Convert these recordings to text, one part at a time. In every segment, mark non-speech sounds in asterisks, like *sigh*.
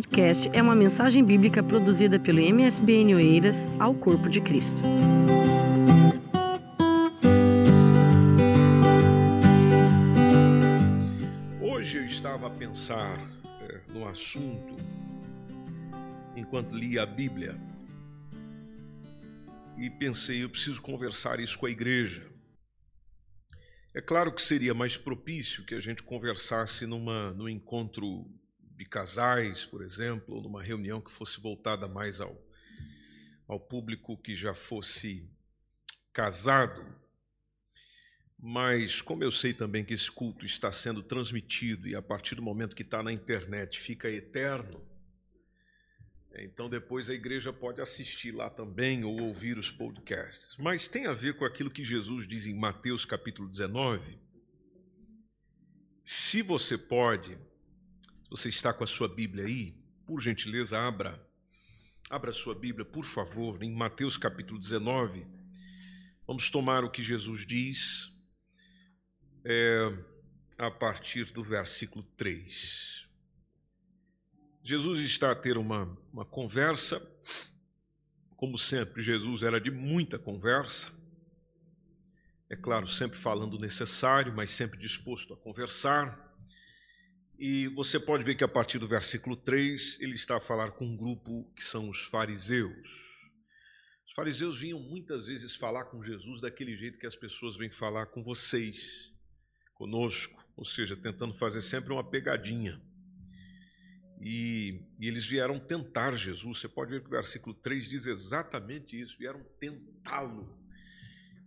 podcast é uma mensagem bíblica produzida pelo MSBN Oeiras ao Corpo de Cristo. Hoje eu estava a pensar é, no assunto enquanto lia a Bíblia e pensei, eu preciso conversar isso com a igreja. É claro que seria mais propício que a gente conversasse numa, num encontro de casais, por exemplo, ou numa reunião que fosse voltada mais ao, ao público que já fosse casado. Mas, como eu sei também que esse culto está sendo transmitido e a partir do momento que está na internet fica eterno, então depois a igreja pode assistir lá também ou ouvir os podcasts. Mas tem a ver com aquilo que Jesus diz em Mateus capítulo 19. Se você pode, você está com a sua Bíblia aí, por gentileza, abra. Abra a sua Bíblia, por favor, em Mateus capítulo 19. Vamos tomar o que Jesus diz é, a partir do versículo 3. Jesus está a ter uma, uma conversa. Como sempre, Jesus era de muita conversa. É claro, sempre falando o necessário, mas sempre disposto a conversar. E você pode ver que a partir do versículo 3, ele está a falar com um grupo que são os fariseus. Os fariseus vinham muitas vezes falar com Jesus daquele jeito que as pessoas vêm falar com vocês, conosco, ou seja, tentando fazer sempre uma pegadinha. E, e, eles vieram tentar Jesus. Você pode ver que o versículo 3 diz exatamente isso: vieram tentá-lo.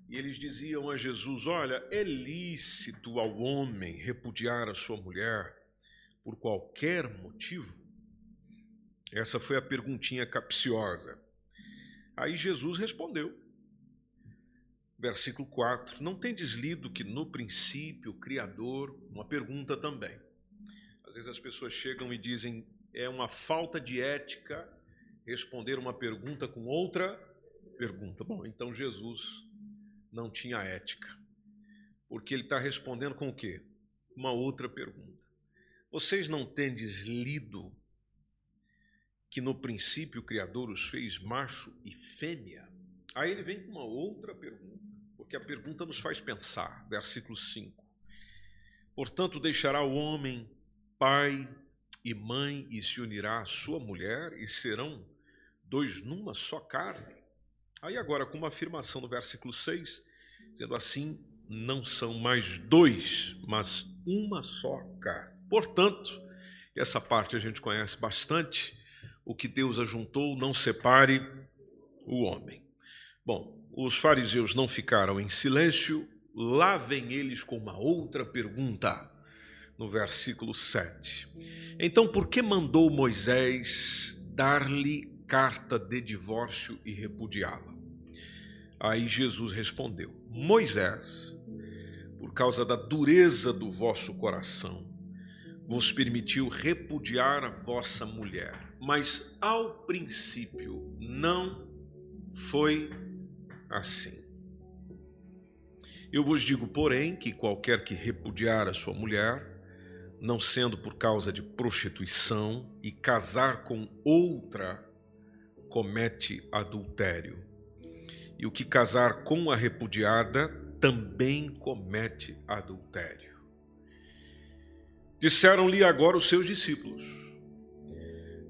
E eles diziam a Jesus: Olha, é lícito ao homem repudiar a sua mulher por qualquer motivo? Essa foi a perguntinha capciosa. Aí Jesus respondeu. Versículo 4: Não tendes lido que no princípio o Criador, uma pergunta também às vezes as pessoas chegam e dizem é uma falta de ética responder uma pergunta com outra pergunta. Bom, então Jesus não tinha ética, porque ele está respondendo com o quê? Uma outra pergunta. Vocês não tendes lido que no princípio o Criador os fez macho e fêmea? Aí ele vem com uma outra pergunta, porque a pergunta nos faz pensar. Versículo 5. Portanto, deixará o homem pai e mãe e se unirá à sua mulher e serão dois numa só carne. Aí agora com uma afirmação no versículo 6, dizendo assim, não são mais dois, mas uma só carne. Portanto, essa parte a gente conhece bastante, o que Deus ajuntou, não separe o homem. Bom, os fariseus não ficaram em silêncio, lá vem eles com uma outra pergunta no versículo 7. Então, por que mandou Moisés dar-lhe carta de divórcio e repudiá-la? Aí Jesus respondeu: Moisés, por causa da dureza do vosso coração, vos permitiu repudiar a vossa mulher, mas ao princípio não foi assim. Eu vos digo, porém, que qualquer que repudiar a sua mulher, não sendo por causa de prostituição, e casar com outra comete adultério. E o que casar com a repudiada também comete adultério. Disseram-lhe agora os seus discípulos: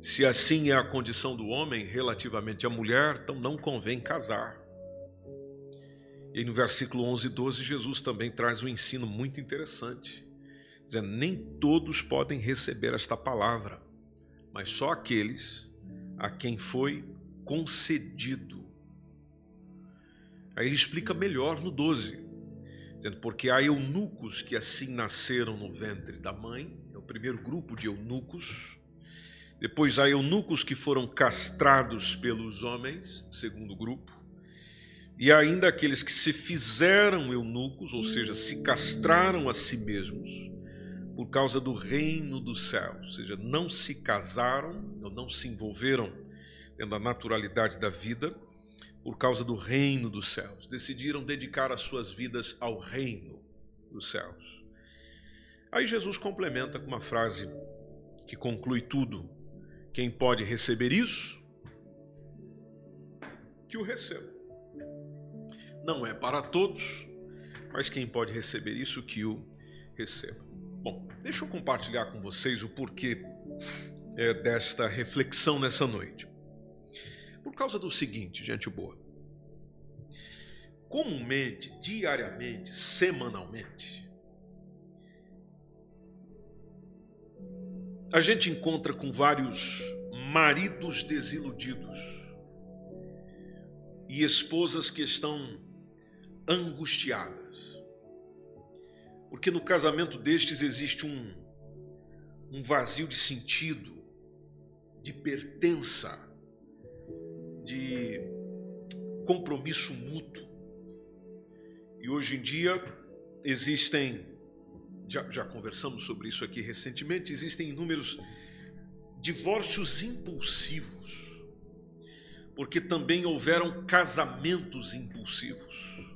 Se assim é a condição do homem relativamente à mulher, então não convém casar. E no versículo 11 e 12, Jesus também traz um ensino muito interessante dizendo: nem todos podem receber esta palavra, mas só aqueles a quem foi concedido. Aí ele explica melhor no 12, dizendo: porque há eunucos que assim nasceram no ventre da mãe, é o primeiro grupo de eunucos. Depois há eunucos que foram castrados pelos homens, segundo grupo. E ainda aqueles que se fizeram eunucos, ou seja, se castraram a si mesmos, por causa do reino dos céus, ou seja, não se casaram ou não se envolveram dentro da naturalidade da vida por causa do reino dos céus. Decidiram dedicar as suas vidas ao reino dos céus. Aí Jesus complementa com uma frase que conclui tudo, Quem pode receber isso, que o receba. Não é para todos, mas quem pode receber isso, que o receba. Bom, deixa eu compartilhar com vocês o porquê é, desta reflexão nessa noite. Por causa do seguinte, gente boa. Comumente, diariamente, semanalmente, a gente encontra com vários maridos desiludidos e esposas que estão angustiadas porque no casamento destes existe um, um vazio de sentido, de pertença, de compromisso mútuo. E hoje em dia existem, já, já conversamos sobre isso aqui recentemente, existem inúmeros divórcios impulsivos, porque também houveram casamentos impulsivos.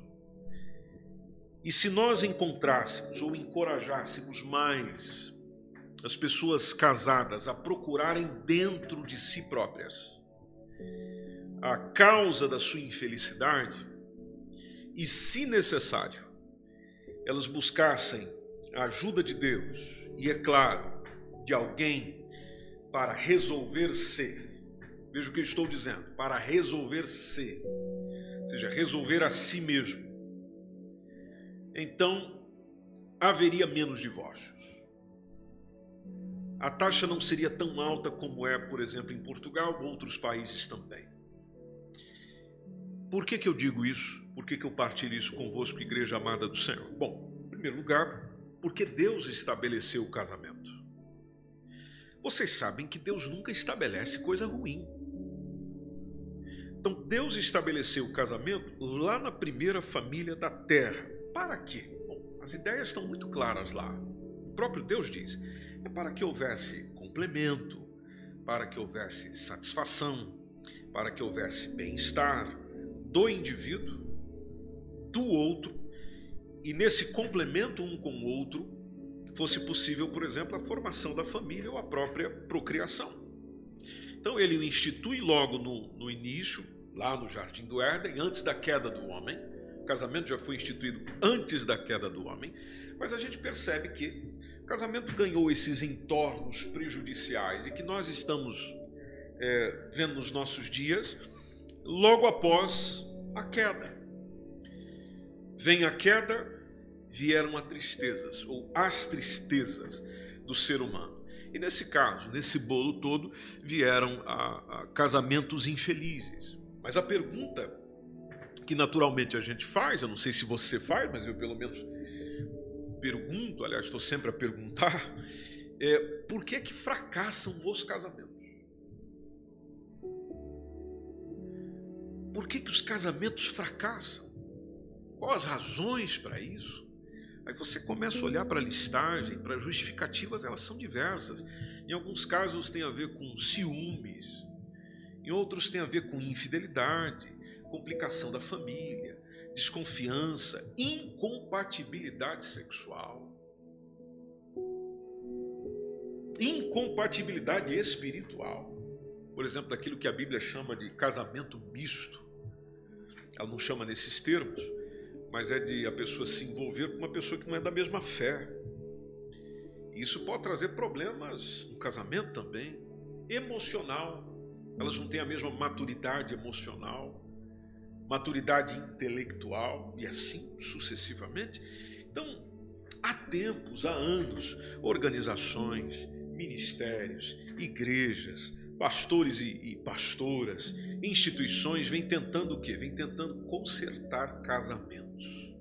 E se nós encontrássemos ou encorajássemos mais as pessoas casadas a procurarem dentro de si próprias a causa da sua infelicidade, e se necessário, elas buscassem a ajuda de Deus e, é claro, de alguém para resolver ser. Veja o que eu estou dizendo: para resolver ser, ou seja, resolver a si mesmo então haveria menos divórcios. A taxa não seria tão alta como é, por exemplo, em Portugal ou outros países também. Por que, que eu digo isso? Por que, que eu partilho isso convosco, Igreja Amada do Senhor? Bom, em primeiro lugar, porque Deus estabeleceu o casamento. Vocês sabem que Deus nunca estabelece coisa ruim. Então, Deus estabeleceu o casamento lá na primeira família da terra. Para quê? Bom, as ideias estão muito claras lá. O próprio Deus diz: é para que houvesse complemento, para que houvesse satisfação, para que houvesse bem-estar do indivíduo, do outro, e nesse complemento um com o outro fosse possível, por exemplo, a formação da família ou a própria procriação. Então ele o institui logo no, no início, lá no Jardim do Éden, antes da queda do homem casamento já foi instituído antes da queda do homem, mas a gente percebe que o casamento ganhou esses entornos prejudiciais e que nós estamos é, vendo nos nossos dias logo após a queda. Vem a queda, vieram as tristezas, ou as tristezas do ser humano. E nesse caso, nesse bolo todo, vieram a, a casamentos infelizes. Mas a pergunta que naturalmente a gente faz, eu não sei se você faz, mas eu pelo menos pergunto, aliás, estou sempre a perguntar, *laughs* é, por que que fracassam os casamentos? Por que que os casamentos fracassam? Quais as razões para isso? Aí você começa a olhar para a listagem, para justificativas, elas são diversas. Em alguns casos tem a ver com ciúmes, em outros tem a ver com infidelidade, complicação da família, desconfiança, incompatibilidade sexual, incompatibilidade espiritual. Por exemplo, daquilo que a Bíblia chama de casamento misto. Ela não chama nesses termos, mas é de a pessoa se envolver com uma pessoa que não é da mesma fé. Isso pode trazer problemas no casamento também, emocional. Elas não têm a mesma maturidade emocional maturidade intelectual e assim sucessivamente. Então, há tempos, há anos, organizações, ministérios, igrejas, pastores e, e pastoras, instituições vêm tentando o quê? Vêm tentando consertar casamentos.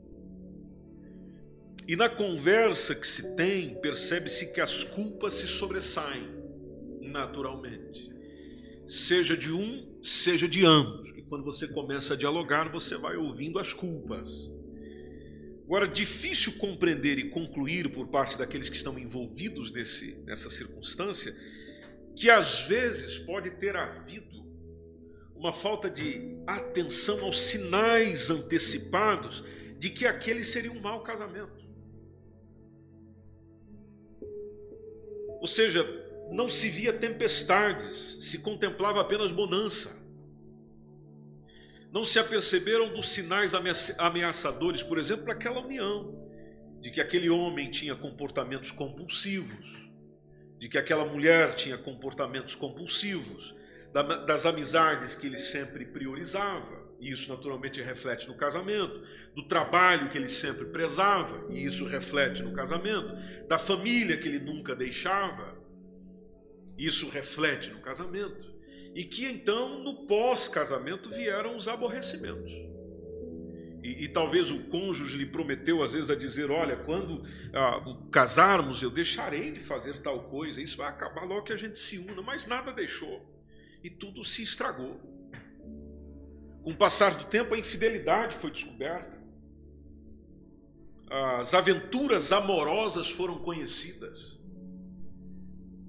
E na conversa que se tem, percebe-se que as culpas se sobressaem naturalmente. Seja de um, seja de ambos quando você começa a dialogar, você vai ouvindo as culpas. Agora, difícil compreender e concluir por parte daqueles que estão envolvidos nesse, nessa circunstância, que às vezes pode ter havido uma falta de atenção aos sinais antecipados de que aquele seria um mau casamento. Ou seja, não se via tempestades, se contemplava apenas bonança. Não se aperceberam dos sinais ameaçadores, por exemplo, para aquela união, de que aquele homem tinha comportamentos compulsivos, de que aquela mulher tinha comportamentos compulsivos, das amizades que ele sempre priorizava, e isso naturalmente reflete no casamento, do trabalho que ele sempre prezava, e isso reflete no casamento, da família que ele nunca deixava, isso reflete no casamento. E que então, no pós-casamento, vieram os aborrecimentos. E, e, talvez o cônjuge lhe prometeu, às vezes, a dizer: Olha, quando ah, casarmos, eu deixarei de fazer tal coisa, isso vai acabar logo que a gente se una, mas nada deixou. E tudo se estragou. Com o passar do tempo, a infidelidade foi descoberta. As aventuras amorosas foram conhecidas.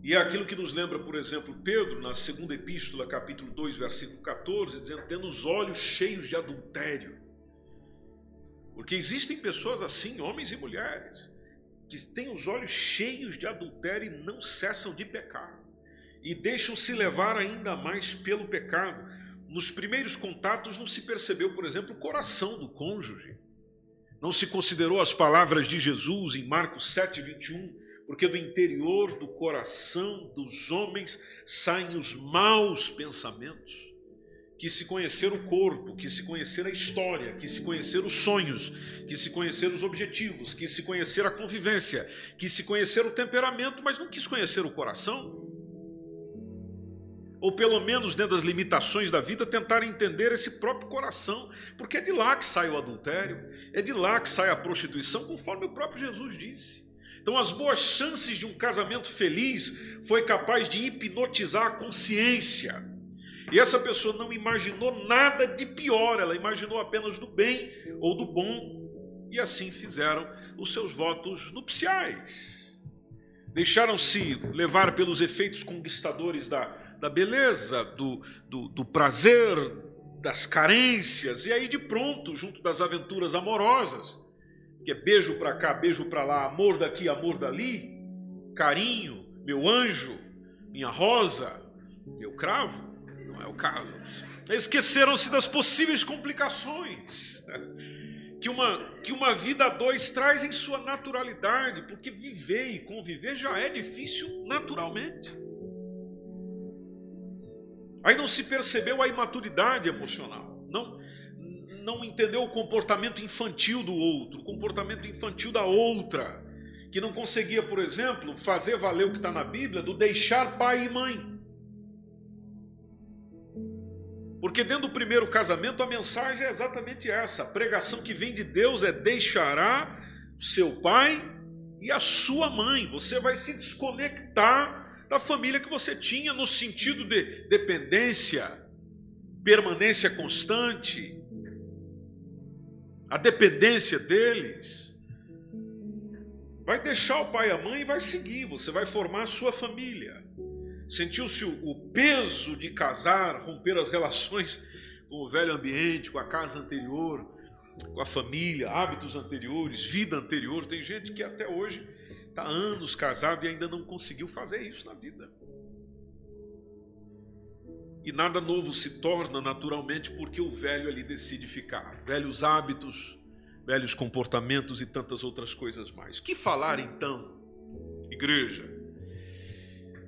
E é aquilo que nos lembra, por exemplo, Pedro, na segunda epístola, capítulo 2, versículo 14, dizendo: tendo os olhos cheios de adultério. Porque existem pessoas assim, homens e mulheres, que têm os olhos cheios de adultério e não cessam de pecar. E deixam se levar ainda mais pelo pecado nos primeiros contatos não se percebeu, por exemplo, o coração do cônjuge. Não se considerou as palavras de Jesus em Marcos 7, 21, porque do interior do coração dos homens saem os maus pensamentos. Que se conhecer o corpo, que se conhecer a história, que se conhecer os sonhos, que se conhecer os objetivos, que se conhecer a convivência, que se conhecer o temperamento, mas não quis conhecer o coração ou pelo menos dentro das limitações da vida, tentar entender esse próprio coração, porque é de lá que sai o adultério, é de lá que sai a prostituição, conforme o próprio Jesus disse. Então, as boas chances de um casamento feliz foi capaz de hipnotizar a consciência. E essa pessoa não imaginou nada de pior, ela imaginou apenas do bem ou do bom, e assim fizeram os seus votos nupciais. Deixaram-se levar pelos efeitos conquistadores da, da beleza, do, do, do prazer, das carências, e aí de pronto, junto das aventuras amorosas, que é beijo para cá, beijo para lá, amor daqui, amor dali, carinho, meu anjo, minha rosa, meu cravo, não é o caso. Esqueceram-se das possíveis complicações que uma, que uma vida a dois traz em sua naturalidade, porque viver e conviver já é difícil naturalmente. Aí não se percebeu a imaturidade emocional, não, não entendeu o comportamento infantil do outro, o comportamento infantil da outra, que não conseguia, por exemplo, fazer valer o que está na Bíblia do deixar pai e mãe. Porque dentro do primeiro casamento a mensagem é exatamente essa: a pregação que vem de Deus é deixará seu pai e a sua mãe. Você vai se desconectar da família que você tinha, no sentido de dependência, permanência constante, a dependência deles. Vai deixar o pai e a mãe e vai seguir, você vai formar a sua família. Sentiu-se o peso de casar, romper as relações com o velho ambiente, com a casa anterior, com a família, hábitos anteriores, vida anterior. Tem gente que até hoje Está anos casado e ainda não conseguiu fazer isso na vida. E nada novo se torna naturalmente porque o velho ali decide ficar. Velhos hábitos, velhos comportamentos e tantas outras coisas mais. Que falar então, igreja,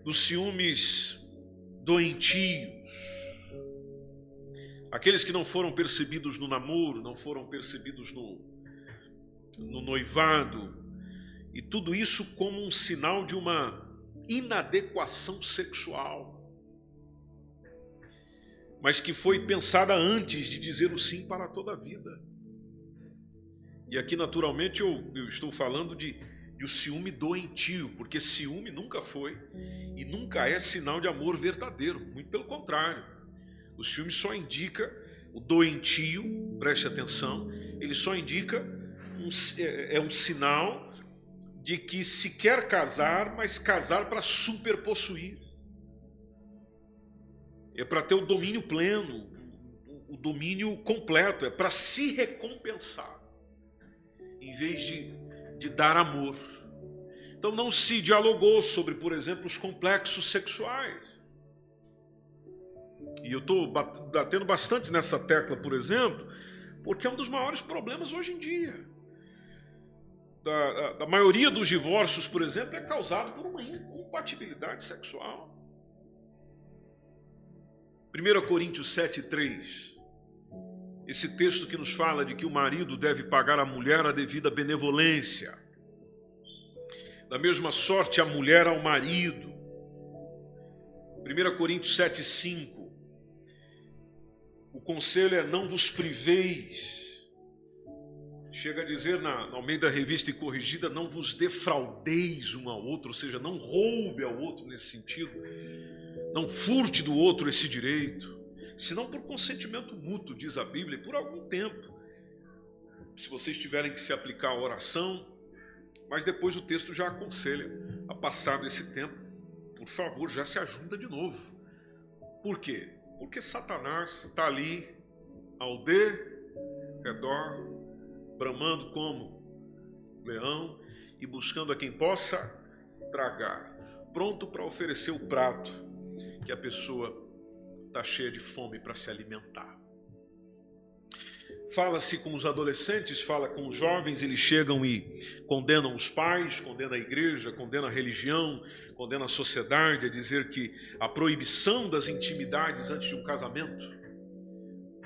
dos ciúmes doentios, aqueles que não foram percebidos no namoro, não foram percebidos no, no noivado, e tudo isso como um sinal de uma inadequação sexual. Mas que foi pensada antes de dizer o sim para toda a vida. E aqui, naturalmente, eu, eu estou falando de, de o ciúme doentio, porque ciúme nunca foi e nunca é sinal de amor verdadeiro, muito pelo contrário. O ciúme só indica, o doentio, preste atenção, ele só indica, um, é, é um sinal de que se quer casar, mas casar para superpossuir. É para ter o domínio pleno, o domínio completo, é para se recompensar, em vez de, de dar amor. Então não se dialogou sobre, por exemplo, os complexos sexuais. E eu estou batendo bastante nessa tecla, por exemplo, porque é um dos maiores problemas hoje em dia. Da, da, maioria dos divórcios, por exemplo, é causado por uma incompatibilidade sexual. 1 Coríntios 7,3. Esse texto que nos fala de que o marido deve pagar à mulher a devida benevolência. Da mesma sorte, a mulher ao marido. 1 Coríntios 7,5. O conselho é não vos priveis. Chega a dizer na, no meio da revista e corrigida, não vos defraudeis um ao outro, ou seja, não roube ao outro nesse sentido não furte do outro esse direito, senão por consentimento mútuo, diz a Bíblia, por algum tempo. Se vocês tiverem que se aplicar a oração, mas depois o texto já aconselha a passado esse tempo, por favor, já se ajunta de novo. Por quê? Porque Satanás está ali ao redor, bramando como leão e buscando a quem possa tragar, pronto para oferecer o prato que a pessoa está cheia de fome para se alimentar. Fala-se com os adolescentes, fala com os jovens, eles chegam e condenam os pais, condenam a igreja, condenam a religião, condenam a sociedade, a dizer que a proibição das intimidades antes de um casamento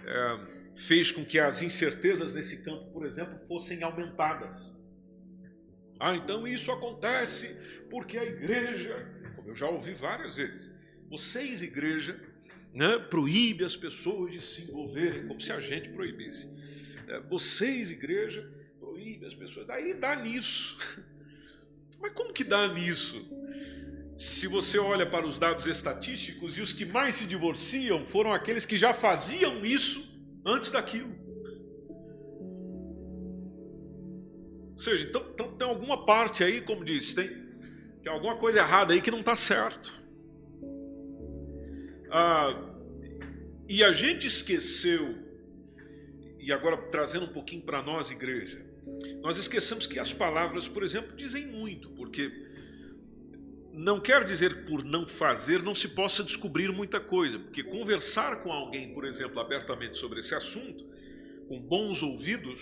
é, fez com que as incertezas nesse campo, por exemplo, fossem aumentadas. Ah, então isso acontece porque a igreja, como eu já ouvi várias vezes, vocês, igreja, né, proíbe as pessoas de se envolverem, como se a gente proibisse. É, vocês, igreja, proíbe as pessoas. Daí dá nisso. *laughs* Mas como que dá nisso? Se você olha para os dados estatísticos, e os que mais se divorciam foram aqueles que já faziam isso antes daquilo. Ou seja, então, então tem alguma parte aí, como diz, tem, tem alguma coisa errada aí que não está certo. Ah, e a gente esqueceu, e agora trazendo um pouquinho para nós, igreja, nós esquecemos que as palavras, por exemplo, dizem muito, porque não quer dizer que por não fazer não se possa descobrir muita coisa, porque conversar com alguém, por exemplo, abertamente sobre esse assunto, com bons ouvidos,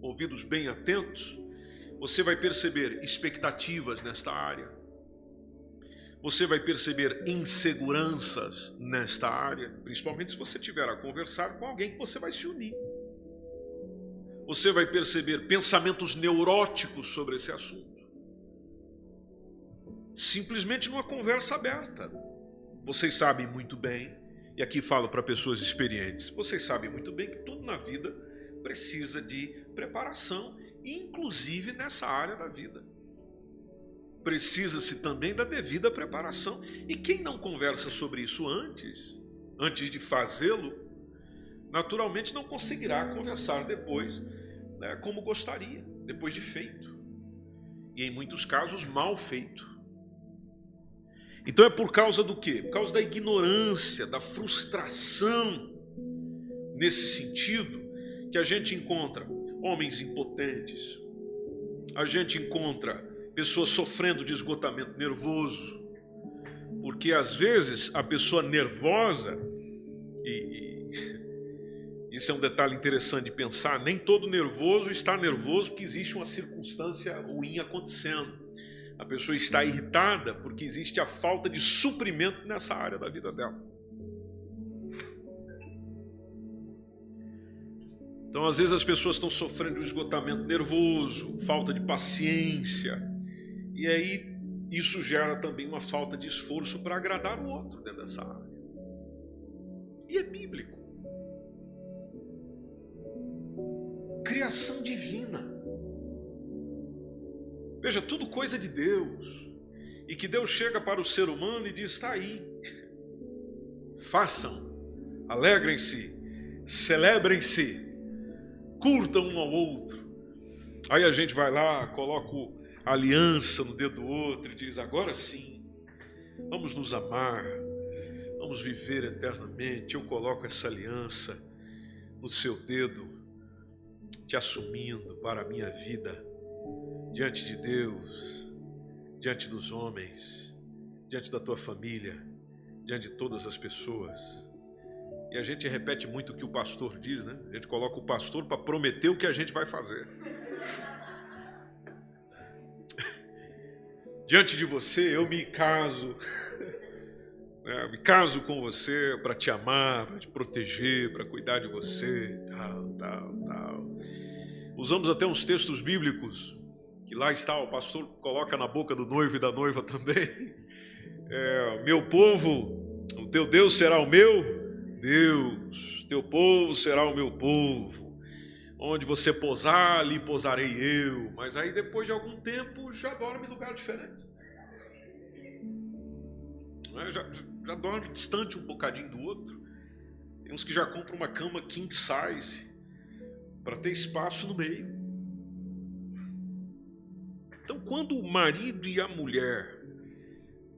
ouvidos bem atentos, você vai perceber expectativas nesta área, você vai perceber inseguranças nesta área, principalmente se você tiver a conversar com alguém que você vai se unir. Você vai perceber pensamentos neuróticos sobre esse assunto. Simplesmente numa conversa aberta. Vocês sabem muito bem, e aqui falo para pessoas experientes, vocês sabem muito bem que tudo na vida precisa de preparação, inclusive nessa área da vida precisa-se também da devida preparação. E quem não conversa sobre isso antes, antes de fazê-lo, naturalmente não conseguirá conversar depois né, como gostaria, depois de feito. E em muitos casos, mal feito. Então é por causa do quê? Por causa da ignorância, da frustração nesse sentido que a gente encontra homens impotentes, a gente encontra pessoas sofrendo de esgotamento nervoso, porque às vezes a pessoa nervosa, e, e isso é um detalhe interessante de pensar, nem todo nervoso está nervoso porque existe uma circunstância ruim acontecendo. A pessoa está irritada porque existe a falta de suprimento nessa área da vida dela. Então, às vezes, as pessoas estão sofrendo de um esgotamento nervoso, falta de paciência, e aí isso gera também uma falta de esforço para agradar o outro dentro dessa área. E é bíblico. Criação divina. Veja, tudo coisa de Deus. E que Deus chega para o ser humano e diz: está aí. Façam, alegrem-se, celebrem-se, curtam um ao outro. Aí a gente vai lá, coloca o aliança no dedo do outro e diz: agora sim, vamos nos amar, vamos viver eternamente. Eu coloco essa aliança no seu dedo, te assumindo para a minha vida diante de Deus, diante dos homens, diante da tua família, diante de todas as pessoas. E a gente repete muito o que o pastor diz, né? A gente coloca o pastor para prometer o que a gente vai fazer. Diante de você, eu me caso. *laughs* É, me caso com você para te amar, para te proteger, para cuidar de você, tal, tal, tal. Usamos até uns textos bíblicos que lá está, o pastor coloca na boca do noivo e da noiva *laughs* também. É, meu povo, o teu Deus será o meu Deus, teu povo será o meu povo. Onde você posar, ali posarei eu. Mas aí depois de algum tempo já dorme em lugar diferente. É, já, já dorme distante um bocadinho do outro. Tem uns que já compram uma cama king size para ter espaço no meio. Então, quando o marido e a mulher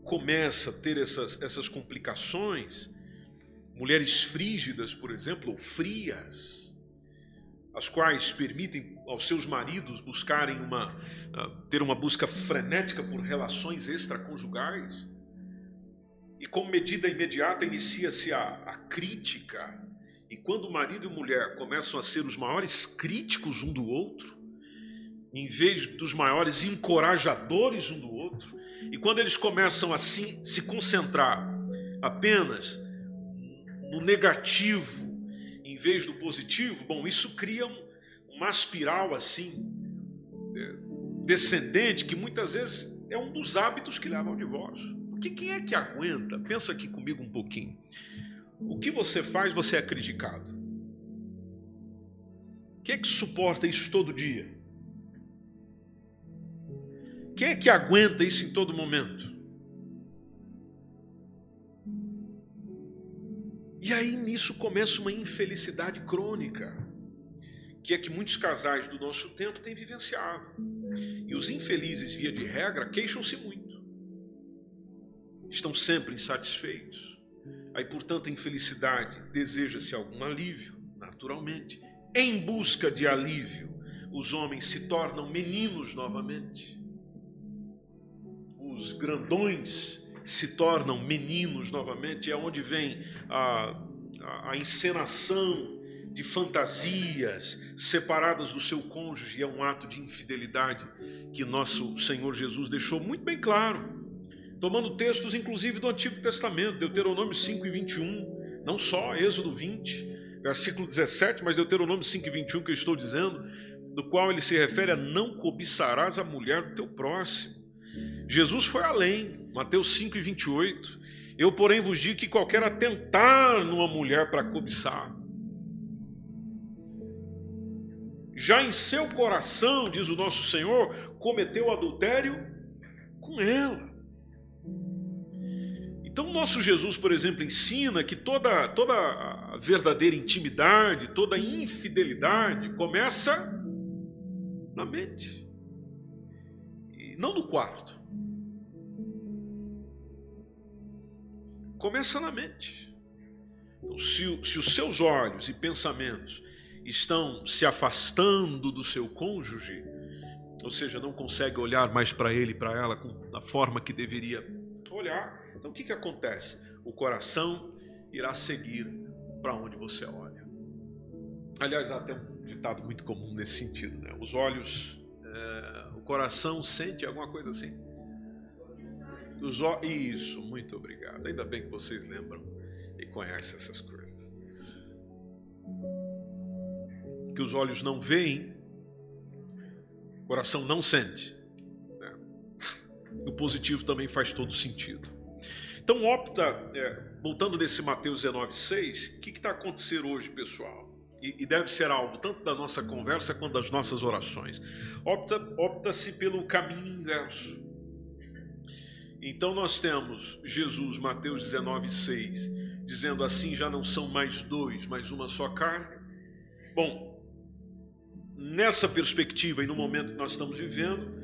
começa a ter essas, essas complicações, mulheres frígidas, por exemplo, ou frias, as quais permitem aos seus maridos buscarem uma ter uma busca frenética por relações extraconjugais, e como medida imediata inicia-se a, a crítica, e quando o marido e mulher começam a ser os maiores críticos um do outro, em vez dos maiores encorajadores um do outro, e quando eles começam assim se concentrar apenas no negativo vez do positivo, bom, isso cria uma espiral assim é, descendente que muitas vezes é um dos hábitos que levam ao divórcio. Porque quem é que aguenta? Pensa aqui comigo um pouquinho. O que você faz, você é criticado. Quem é que suporta isso todo dia? Quem é que aguenta isso em todo momento? E aí nisso começa uma infelicidade crônica, que é que muitos casais do nosso tempo têm vivenciado. E os infelizes, via de regra, queixam-se muito. Estão sempre insatisfeitos. Aí, portanto, a infelicidade deseja-se algum alívio, naturalmente. Em busca de alívio, os homens se tornam meninos novamente os grandões se tornam meninos novamente, é onde vem a, a, encenação de fantasias separadas do seu cônjuge, é um ato de infidelidade que nosso Senhor Jesus deixou muito bem claro, tomando textos inclusive do Antigo Testamento, Deuteronômio 5 e 21, não só Êxodo 20, versículo 17, mas Deuteronômio 5 e 21 que eu estou dizendo, do qual ele se refere a não cobiçarás a mulher do teu próximo. Jesus foi além, Mateus 5 e 28. Eu, porém, vos digo que qualquer atentar numa mulher para cobiçar, já em seu coração, diz o nosso Senhor, cometeu adultério com ela. Então, nosso Jesus, por exemplo, ensina que toda, toda a verdadeira intimidade, toda infidelidade começa na mente, e não no quarto. Começa na mente. Então, se, se os seus olhos e pensamentos estão se afastando do seu cônjuge, ou seja, não consegue olhar mais para ele, para ela da forma que deveria olhar, então o que, que acontece? O coração irá seguir para onde você olha. Aliás, há até um ditado muito comum nesse sentido, né? Os olhos, é, o coração sente alguma coisa assim. Os Isso, muito obrigado. Ainda bem que vocês lembram e conhecem essas coisas. Que os olhos não veem, o coração não sente. Né? O positivo também faz todo sentido. Então, opta, é, voltando nesse Mateus 19,6, o que está acontecendo hoje, pessoal? E, deve ser alvo tanto da nossa conversa quanto das nossas orações. Opta-se opta pelo caminho inverso. Então nós temos Jesus, Mateus 19, 6, dizendo assim: já não são mais dois, mas uma só carne. Bom, nessa perspectiva e no momento que nós estamos vivendo,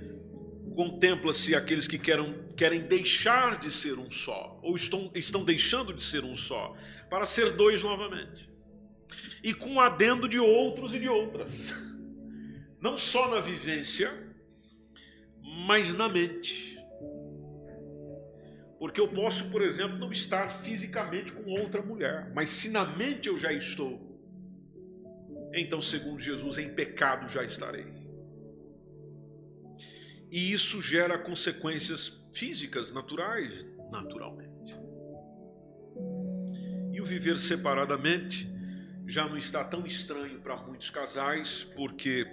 contempla-se aqueles que querem, querem deixar de ser um só, ou estão, estão deixando de ser um só, para ser dois novamente. E com adendo de outros e de outras. Não só na vivência, mas na mente. Porque eu posso, por exemplo, não estar fisicamente com outra mulher, mas se na mente eu já estou, então, segundo Jesus, em pecado já estarei. E isso gera consequências físicas, naturais, naturalmente. E o viver separadamente já não está tão estranho para muitos casais, porque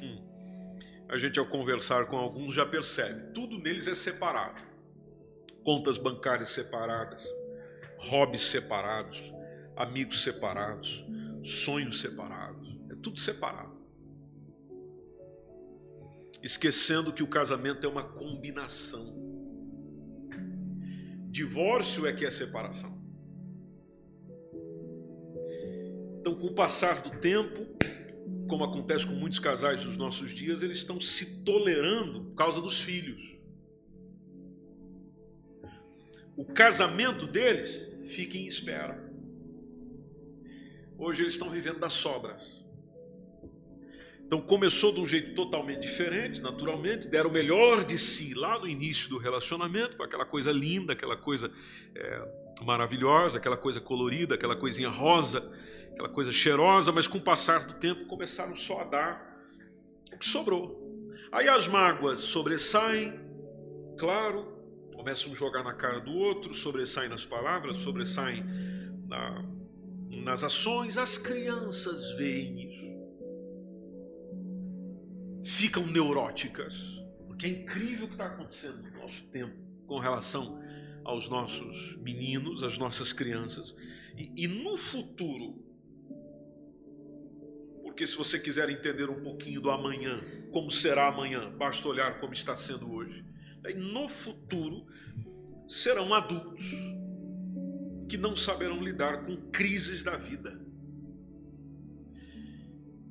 hum, a gente, ao conversar com alguns, já percebe: tudo neles é separado. Contas bancárias separadas, hobbies separados, amigos separados, sonhos separados, é tudo separado. Esquecendo que o casamento é uma combinação. Divórcio é que é separação. Então, com o passar do tempo, como acontece com muitos casais dos nossos dias, eles estão se tolerando por causa dos filhos. O casamento deles fica em espera. Hoje eles estão vivendo das sobras. Então começou de um jeito totalmente diferente, naturalmente, deram o melhor de si lá no início do relacionamento, com aquela coisa linda, aquela coisa é, maravilhosa, aquela coisa colorida, aquela coisinha rosa, aquela coisa cheirosa, mas com o passar do tempo começaram só a dar o que sobrou. Aí as mágoas sobressaem, claro, começam a jogar na cara do outro, sobressaem nas palavras, sobressaem na, nas ações, as crianças veem isso ficam neuróticas. Porque é incrível o que está acontecendo no nosso tempo com relação aos nossos meninos, às nossas crianças. E, e no futuro, porque se você quiser entender um pouquinho do amanhã, como será amanhã, basta olhar como está sendo hoje. No futuro, serão adultos que não saberão lidar com crises da vida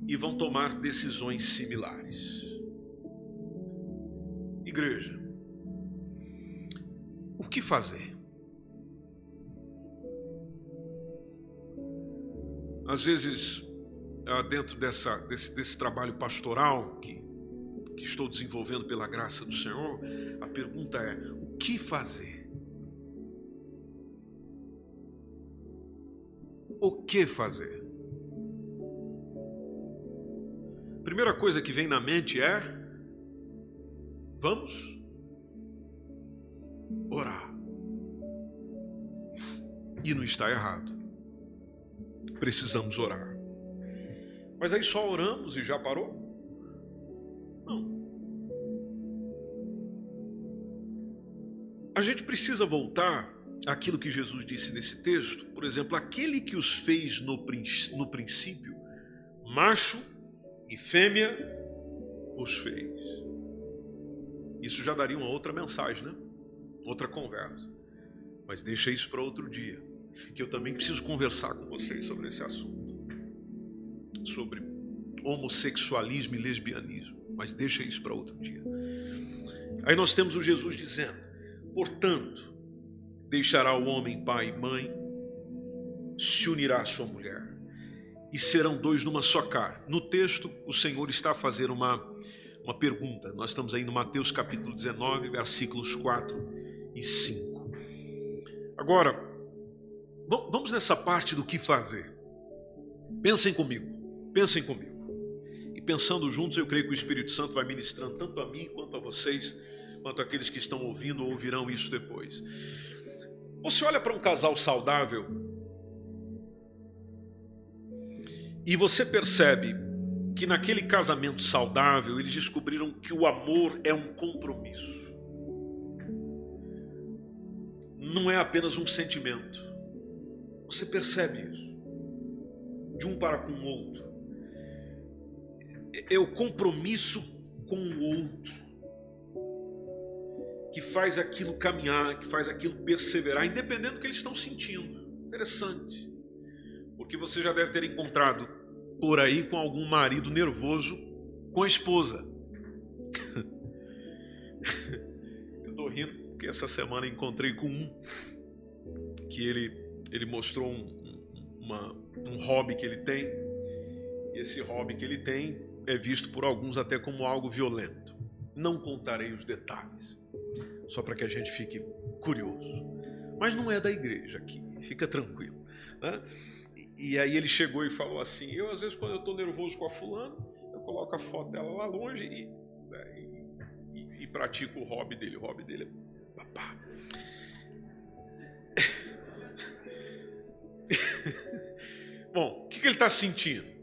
e vão tomar decisões similares. Igreja, o que fazer? Às vezes, ah, dentro dessa, desse, desse trabalho pastoral que, que estou desenvolvendo pela graça do Senhor, a pergunta é: o que fazer? O que fazer? primeira coisa que vem na mente é: vamos orar. E não está errado. Precisamos orar. Mas aí só oramos e já parou? A gente precisa voltar àquilo que Jesus disse nesse texto. Por exemplo, aquele que os fez no, no princípio, macho e fêmea os fez. Isso já daria uma outra mensagem, né? Outra conversa. Mas deixa isso para outro dia, que eu também preciso conversar com vocês sobre esse assunto. Sobre homossexualismo e lesbianismo, mas deixa isso para outro dia. Aí nós temos o Jesus dizendo: "Portanto, deixará o homem pai e mãe, se unirá à sua mulher, e serão dois numa só carne. No texto, o Senhor está a fazer uma, uma pergunta. Nós estamos aí no Mateus capítulo 19, versículos 4 e 5. Agora, vamos nessa parte do que fazer. Pensem comigo, pensem comigo. E pensando juntos, eu creio que o Espírito Santo vai ministrando tanto a mim quanto a vocês, quanto aqueles que estão ouvindo ou ouvirão isso depois. Você olha para um casal saudável, E você percebe que naquele casamento saudável eles descobriram que o amor é um compromisso. Não é apenas um sentimento. Você percebe isso. De um para com o outro. É o compromisso com o outro. Que faz aquilo caminhar, que faz aquilo perseverar, independente do que eles estão sentindo. Interessante. Porque você já deve ter encontrado por aí com algum marido nervoso com a esposa. *laughs* Eu estou rindo porque essa semana encontrei com um que ele, ele mostrou um, uma, um hobby que ele tem. E esse hobby que ele tem é visto por alguns até como algo violento. Não contarei os detalhes, só para que a gente fique curioso. Mas não é da igreja aqui, fica tranquilo. Né? E, aí ele chegou e falou assim: Eu, às vezes, quando eu estou nervoso com a fulana, eu coloco a foto dela lá longe e, né, e, e pratico o hobby dele. O hobby dele é papá. *laughs* Bom, o que, que ele está sentindo?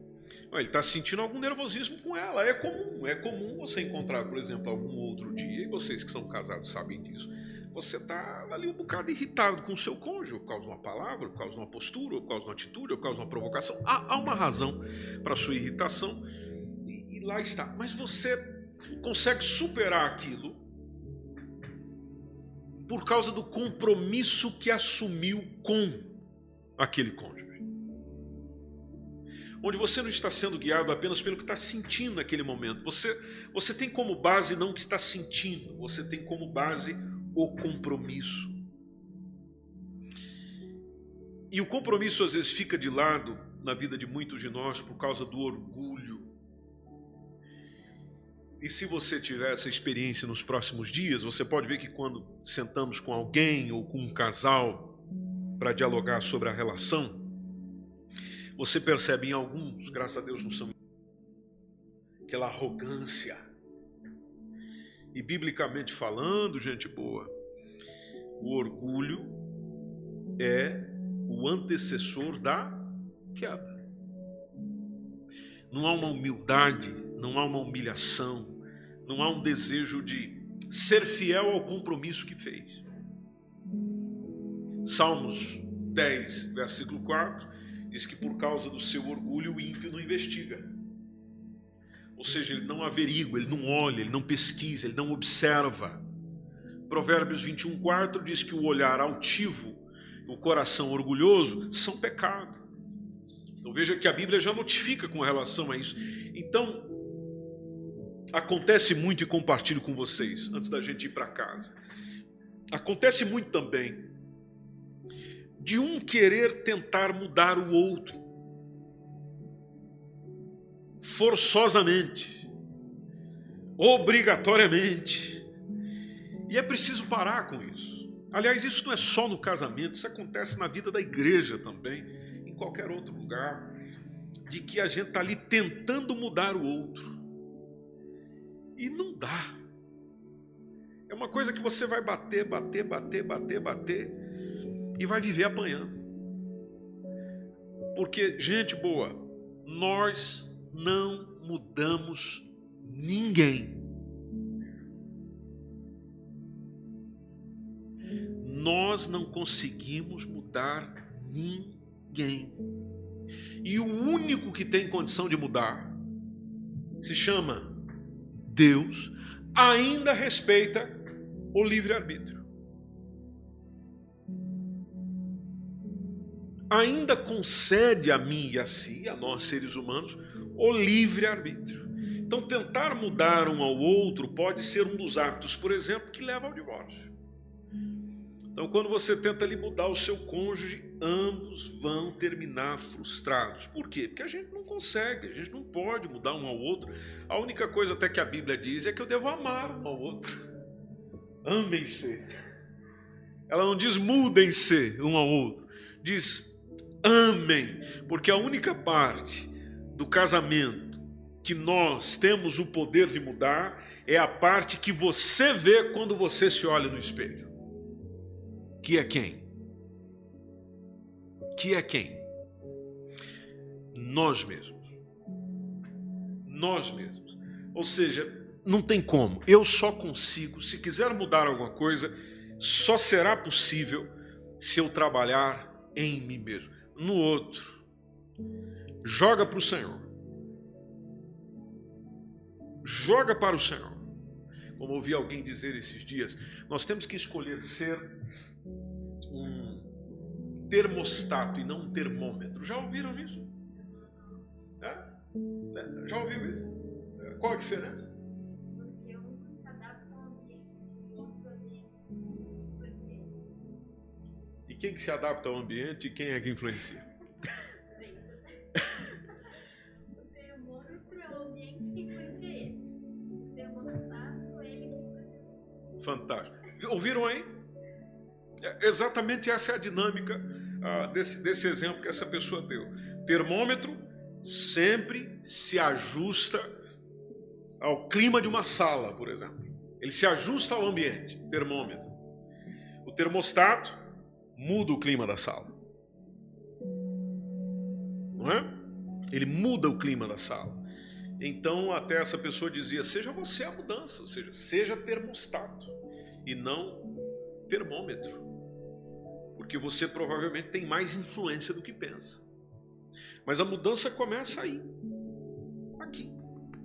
Ele está sentindo algum nervosismo com ela. É comum, é comum você encontrar, por exemplo, algum outro dia, e vocês que são casados sabem disso. Você está ali um bocado irritado com o seu cônjuge, por causa de uma palavra, por causa de uma postura, por causa de uma atitude, por causa de uma provocação. Há, há uma razão para sua irritação, e, e lá está. Mas você consegue superar aquilo por causa do compromisso que assumiu com aquele cônjuge onde você não está sendo guiado apenas pelo que está sentindo naquele momento. Você, você tem como base não o que está sentindo, você tem como base o compromisso. E o compromisso às vezes fica de lado na vida de muitos de nós por causa do orgulho. E se você tiver essa experiência nos próximos dias, você pode ver que quando sentamos com alguém ou com um casal para dialogar sobre a relação, você percebe em alguns, graças a Deus, não são aquela arrogância. E biblicamente falando, gente boa, o orgulho é o antecessor da queda. Não há uma humildade, não há uma humilhação, não há um desejo de ser fiel ao compromisso que fez. Salmos 10, versículo 4 diz que por causa do seu orgulho o ímpio não investiga. Ou seja, ele não averigua, ele não olha, ele não pesquisa, ele não observa. Provérbios 21, 4 diz que o olhar altivo, o coração orgulhoso são pecado. Então veja que a Bíblia já notifica com relação a isso. Então, acontece muito e compartilho com vocês, antes da gente ir para casa. Acontece muito também de um querer tentar mudar o outro, forçosamente, obrigatoriamente. E é preciso parar com isso. Aliás, isso não é só no casamento, isso acontece na vida da igreja também, em qualquer outro lugar, de que a gente está ali tentando mudar o outro. E não dá. É uma coisa que você vai bater, bater, bater, bater, bater e vai viver apanhando. Porque, gente boa, nós não mudamos ninguém. Nós não conseguimos mudar ninguém. E o único que tem condição de mudar se chama Deus, ainda respeita o livre-arbítrio. Ainda concede a mim e a si, a nós seres humanos, o livre arbítrio. Então, tentar mudar um ao outro pode ser um dos atos, por exemplo, que leva ao divórcio. Então, quando você tenta ali mudar o seu cônjuge, ambos vão terminar frustrados. Por quê? Porque a gente não consegue, a gente não pode mudar um ao outro. A única coisa até que a Bíblia diz é que eu devo amar um ao outro. Amem-se. Ela não diz mudem-se um ao outro. Diz amem, porque a única parte do casamento que nós temos o poder de mudar é a parte que você vê quando você se olha no espelho. Que é quem? Que é quem? Nós mesmos. Nós mesmos. Ou seja, não tem como. Eu só consigo, se quiser mudar alguma coisa, só será possível se eu trabalhar em mim mesmo no outro. Joga para o Senhor. Joga para o Senhor. Como ouvi alguém dizer esses dias, nós temos que escolher ser um termostato e não um termômetro. Já ouviram isso? É? Já ouviu isso? Qual a diferença? Quem que se adapta ao ambiente e quem é que influencia? o termômetro é o ambiente que influencia ele. O termostato é Fantástico. Ouviram aí? É, exatamente essa é a dinâmica ah, desse, desse exemplo que essa pessoa deu. Termômetro sempre se ajusta ao clima de uma sala, por exemplo. Ele se ajusta ao ambiente, termômetro. O termostato muda o clima da sala. Não é? Ele muda o clima da sala. Então, até essa pessoa dizia: seja você a mudança, ou seja, seja termostato e não termômetro. Porque você provavelmente tem mais influência do que pensa. Mas a mudança começa aí, aqui,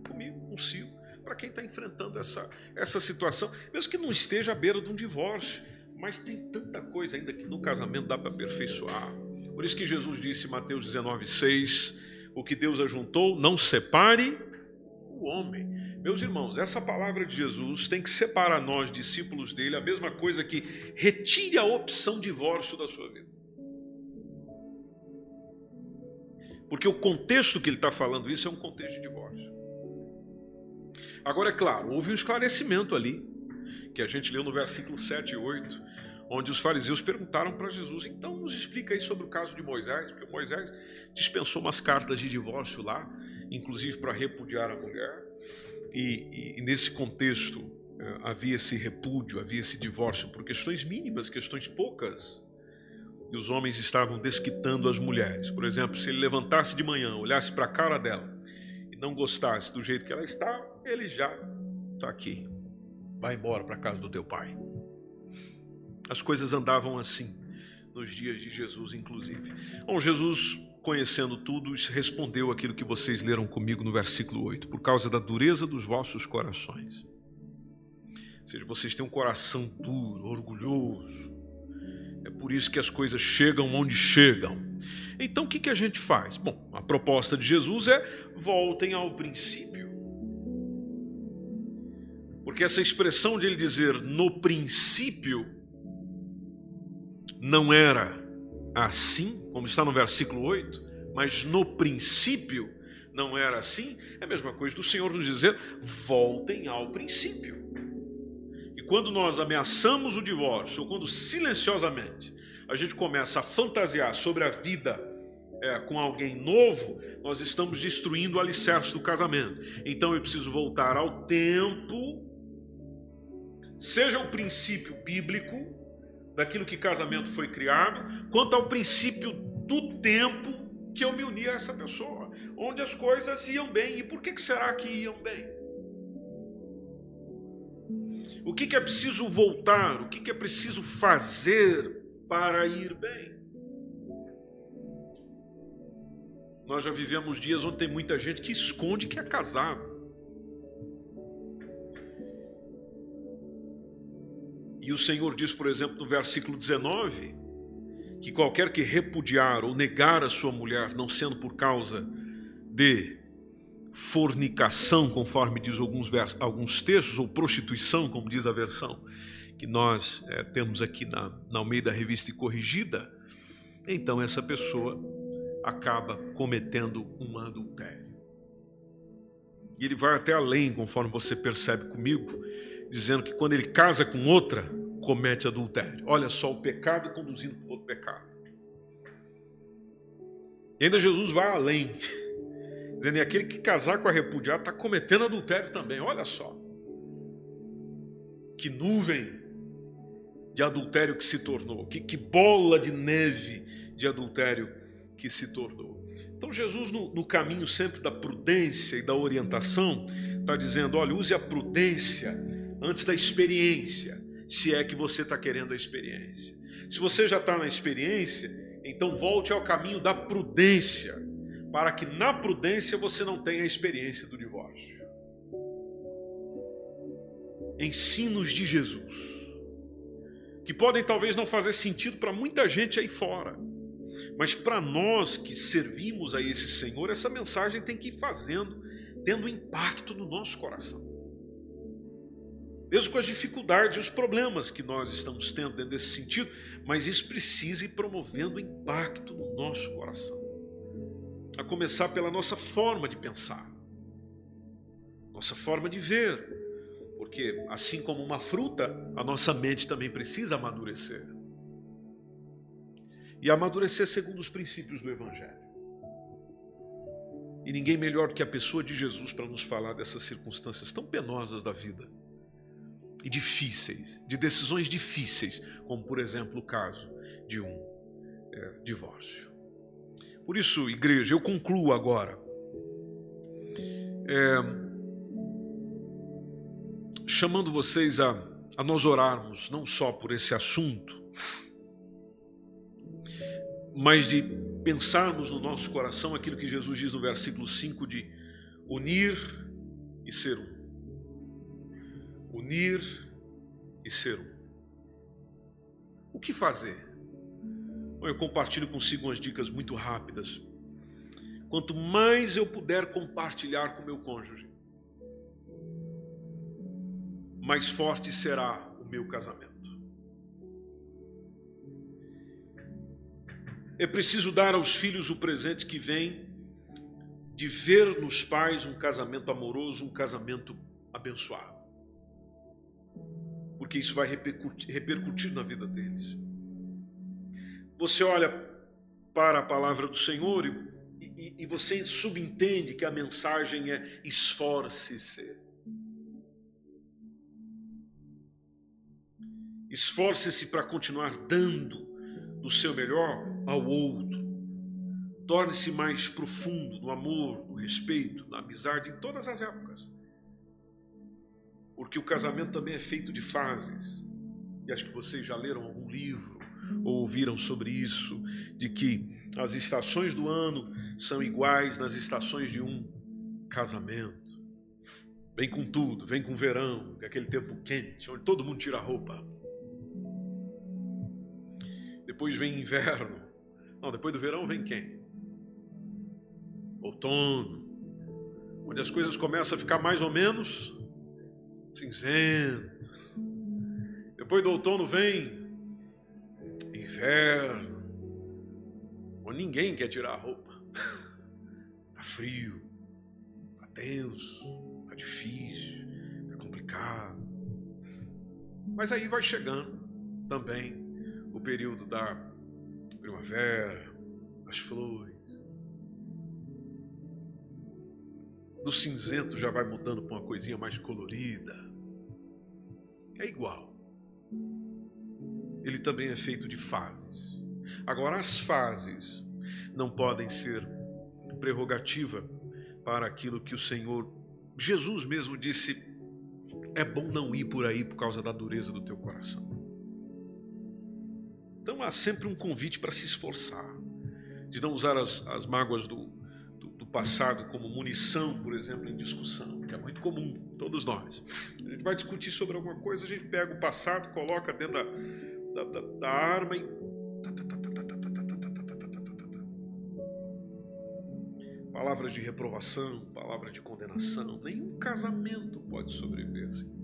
comigo, consigo, para quem está enfrentando essa, essa situação, mesmo que não esteja à beira de um divórcio. Mas tem tanta coisa ainda que no casamento dá para aperfeiçoar. Por isso que Jesus disse em Mateus 19, 6 o que Deus ajuntou, não separe o homem. Meus irmãos, essa palavra de Jesus tem que separar nós, discípulos dele, a mesma coisa que retire a opção divórcio da sua vida. Porque o contexto que ele está falando isso é um contexto de divórcio. Agora, é claro, houve um esclarecimento ali, que a gente leu no versículo 7 e 8, onde os fariseus perguntaram para Jesus: então nos explica aí sobre o caso de Moisés, porque Moisés dispensou umas cartas de divórcio lá, inclusive para repudiar a mulher. E, e, e nesse contexto eh, havia esse repúdio, havia esse divórcio por questões mínimas, questões poucas. E os homens estavam desquitando as mulheres. Por exemplo, se ele levantasse de manhã, olhasse para a cara dela e não gostasse do jeito que ela está, ele já está aqui. Vai embora para a casa do teu pai. As coisas andavam assim nos dias de Jesus, inclusive. Bom, Jesus conhecendo tudo, respondeu aquilo que vocês leram comigo no versículo 8: por causa da dureza dos vossos corações. Ou seja, vocês têm um coração duro, orgulhoso. É por isso que as coisas chegam onde chegam. Então o que, a gente faz? Bom, a proposta de Jesus é voltem ao princípio. Porque essa expressão de ele dizer no princípio não era assim, como está no versículo 8, mas no princípio não era assim, é a mesma coisa do Senhor nos dizer: voltem ao princípio. E quando nós ameaçamos o divórcio, ou quando silenciosamente a gente começa a fantasiar sobre a vida é, com alguém novo, nós estamos destruindo o alicerce do casamento. Então eu preciso voltar ao tempo, seja o princípio bíblico, daquilo que casamento foi criado, quanto ao princípio do tempo que eu me uni a essa pessoa, onde as coisas iam bem. E por que, que será que iam bem? O que, é preciso voltar? O que é preciso fazer para ir bem? Nós já vivemos dias onde tem muita gente que esconde que é casado. E o Senhor diz, por exemplo, no versículo 19, que qualquer que repudiar ou negar a sua mulher, não sendo por causa de fornicação, conforme diz alguns, versos, alguns textos, ou prostituição, como diz a versão que nós é, temos aqui na, na Almeida Revista e Corrigida, então essa pessoa acaba cometendo um adultério. E ele vai até além, conforme você percebe comigo, dizendo que quando ele casa com outra, comete adultério. Olha só o pecado conduzindo para outro pecado. E ainda Jesus vai além, *laughs* dizendo que aquele que casar com a repudiada está cometendo adultério também. Olha só. Que nuvem de adultério que se tornou, que, que bola de neve de adultério que se tornou. Então, Jesus, no, no caminho sempre da prudência e da orientação, está dizendo: olha, use a prudência antes da experiência, se é que você está querendo a experiência. Se você já está na experiência, então volte ao caminho da prudência, para que na prudência você não tenha a experiência do divórcio. Ensinos de Jesus, que podem talvez não fazer sentido para muita gente aí fora, mas para nós que servimos a esse Senhor, essa mensagem tem que ir fazendo, tendo impacto no nosso coração mesmo com as dificuldades e os problemas que nós estamos tendo dentro desse sentido, mas isso precisa ir promovendo impacto no nosso coração. A começar pela nossa forma de pensar, nossa forma de ver, Porque, assim como uma fruta, a nossa mente também precisa amadurecer. E amadurecer segundo os princípios do Evangelho. E ninguém melhor que a pessoa de Jesus para nos falar dessas circunstâncias tão penosas da vida e difíceis, de decisões difíceis, como por exemplo o caso de um é, divórcio. Por isso, igreja, eu concluo agora. É, chamando vocês a, a nós orarmos, não só por esse assunto, mas de pensarmos no nosso coração aquilo que Jesus diz no versículo 5 de unir e ser um. Unir e ser um. O que fazer? Eu compartilho consigo umas dicas muito rápidas. Quanto mais eu puder compartilhar com meu cônjuge, mais forte será o meu casamento. É preciso dar aos filhos o presente que vem de ver nos pais um casamento amoroso, um casamento abençoado. Porque isso vai repercutir, repercutir na vida deles você olha para a palavra do Senhor e, e, e você subentende que a mensagem é esforce-se. Esforce-se para continuar dando do seu melhor ao outro. Torne-se mais profundo no amor, no respeito, na amizade, em todas as épocas. Porque o casamento também é feito de fases. E acho que vocês já leram algum livro ou ouviram sobre isso, de que as estações do ano são iguais nas estações de um casamento. Vem com tudo, vem com verão, é aquele tempo quente, onde todo mundo tira a roupa. Depois vem inverno. Não, depois do verão vem quem? Outono, onde as coisas começam a ficar mais ou menos cinzento. Depois do outono vem inverno, onde ninguém quer tirar a roupa. *laughs* Tá frio, tá tenso, tá difícil, tá complicado. Mas aí vai chegando também o período da primavera, as flores. Do cinzento já vai mudando para uma coisinha mais colorida. É igual ele também é feito de fases. Agora, as fases não podem ser prerrogativa para aquilo que o Senhor, Jesus mesmo disse: é bom não ir por aí por causa da dureza do teu coração. Então há sempre um convite para se esforçar, de não usar as, as mágoas do, passado como munição, por exemplo, em discussão, que é muito comum, todos nós. A gente vai discutir sobre alguma coisa, a gente pega o passado, coloca dentro da da, da, da arma e. Palavras de reprovação, palavras de condenação. Nenhum casamento pode sobreviver assim.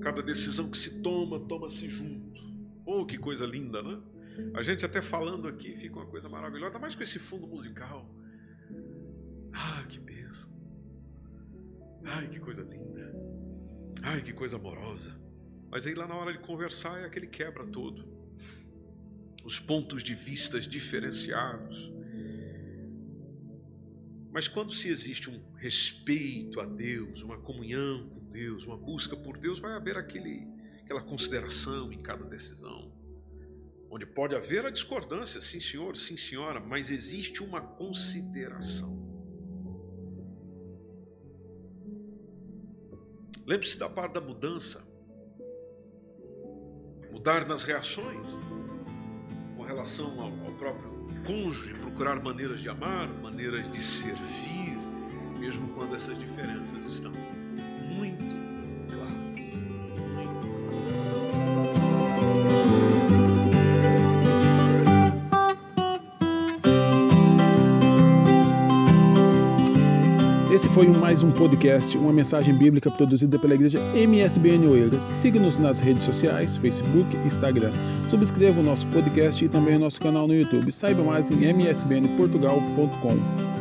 Cada decisão que se toma, toma-se junto. Oh, que coisa linda, né? A gente até falando aqui fica uma coisa maravilhosa, mais com esse fundo musical. Ah, que bênção. Ai, que coisa linda. Ai, que coisa amorosa. Mas aí lá na hora de conversar é aquele quebra todo. Os pontos de vistas diferenciados. Mas quando se existe um respeito a Deus, uma comunhão com Deus, uma busca por Deus, vai haver aquele, aquela consideração em cada decisão. Onde pode haver a discordância, sim senhor, sim senhora, mas existe uma consideração. Lembre-se da parte da mudança. Mudar nas reações com relação ao, ao próprio cônjuge, procurar maneiras de amar, maneiras de servir, mesmo quando essas diferenças estão muito foi mais um podcast, uma mensagem bíblica produzida pela igreja MSBN Oeiras. Siga-nos nas redes sociais, Facebook, Instagram. Subscreva o nosso podcast e também o nosso canal no YouTube. Saiba mais em msbnportugal.com.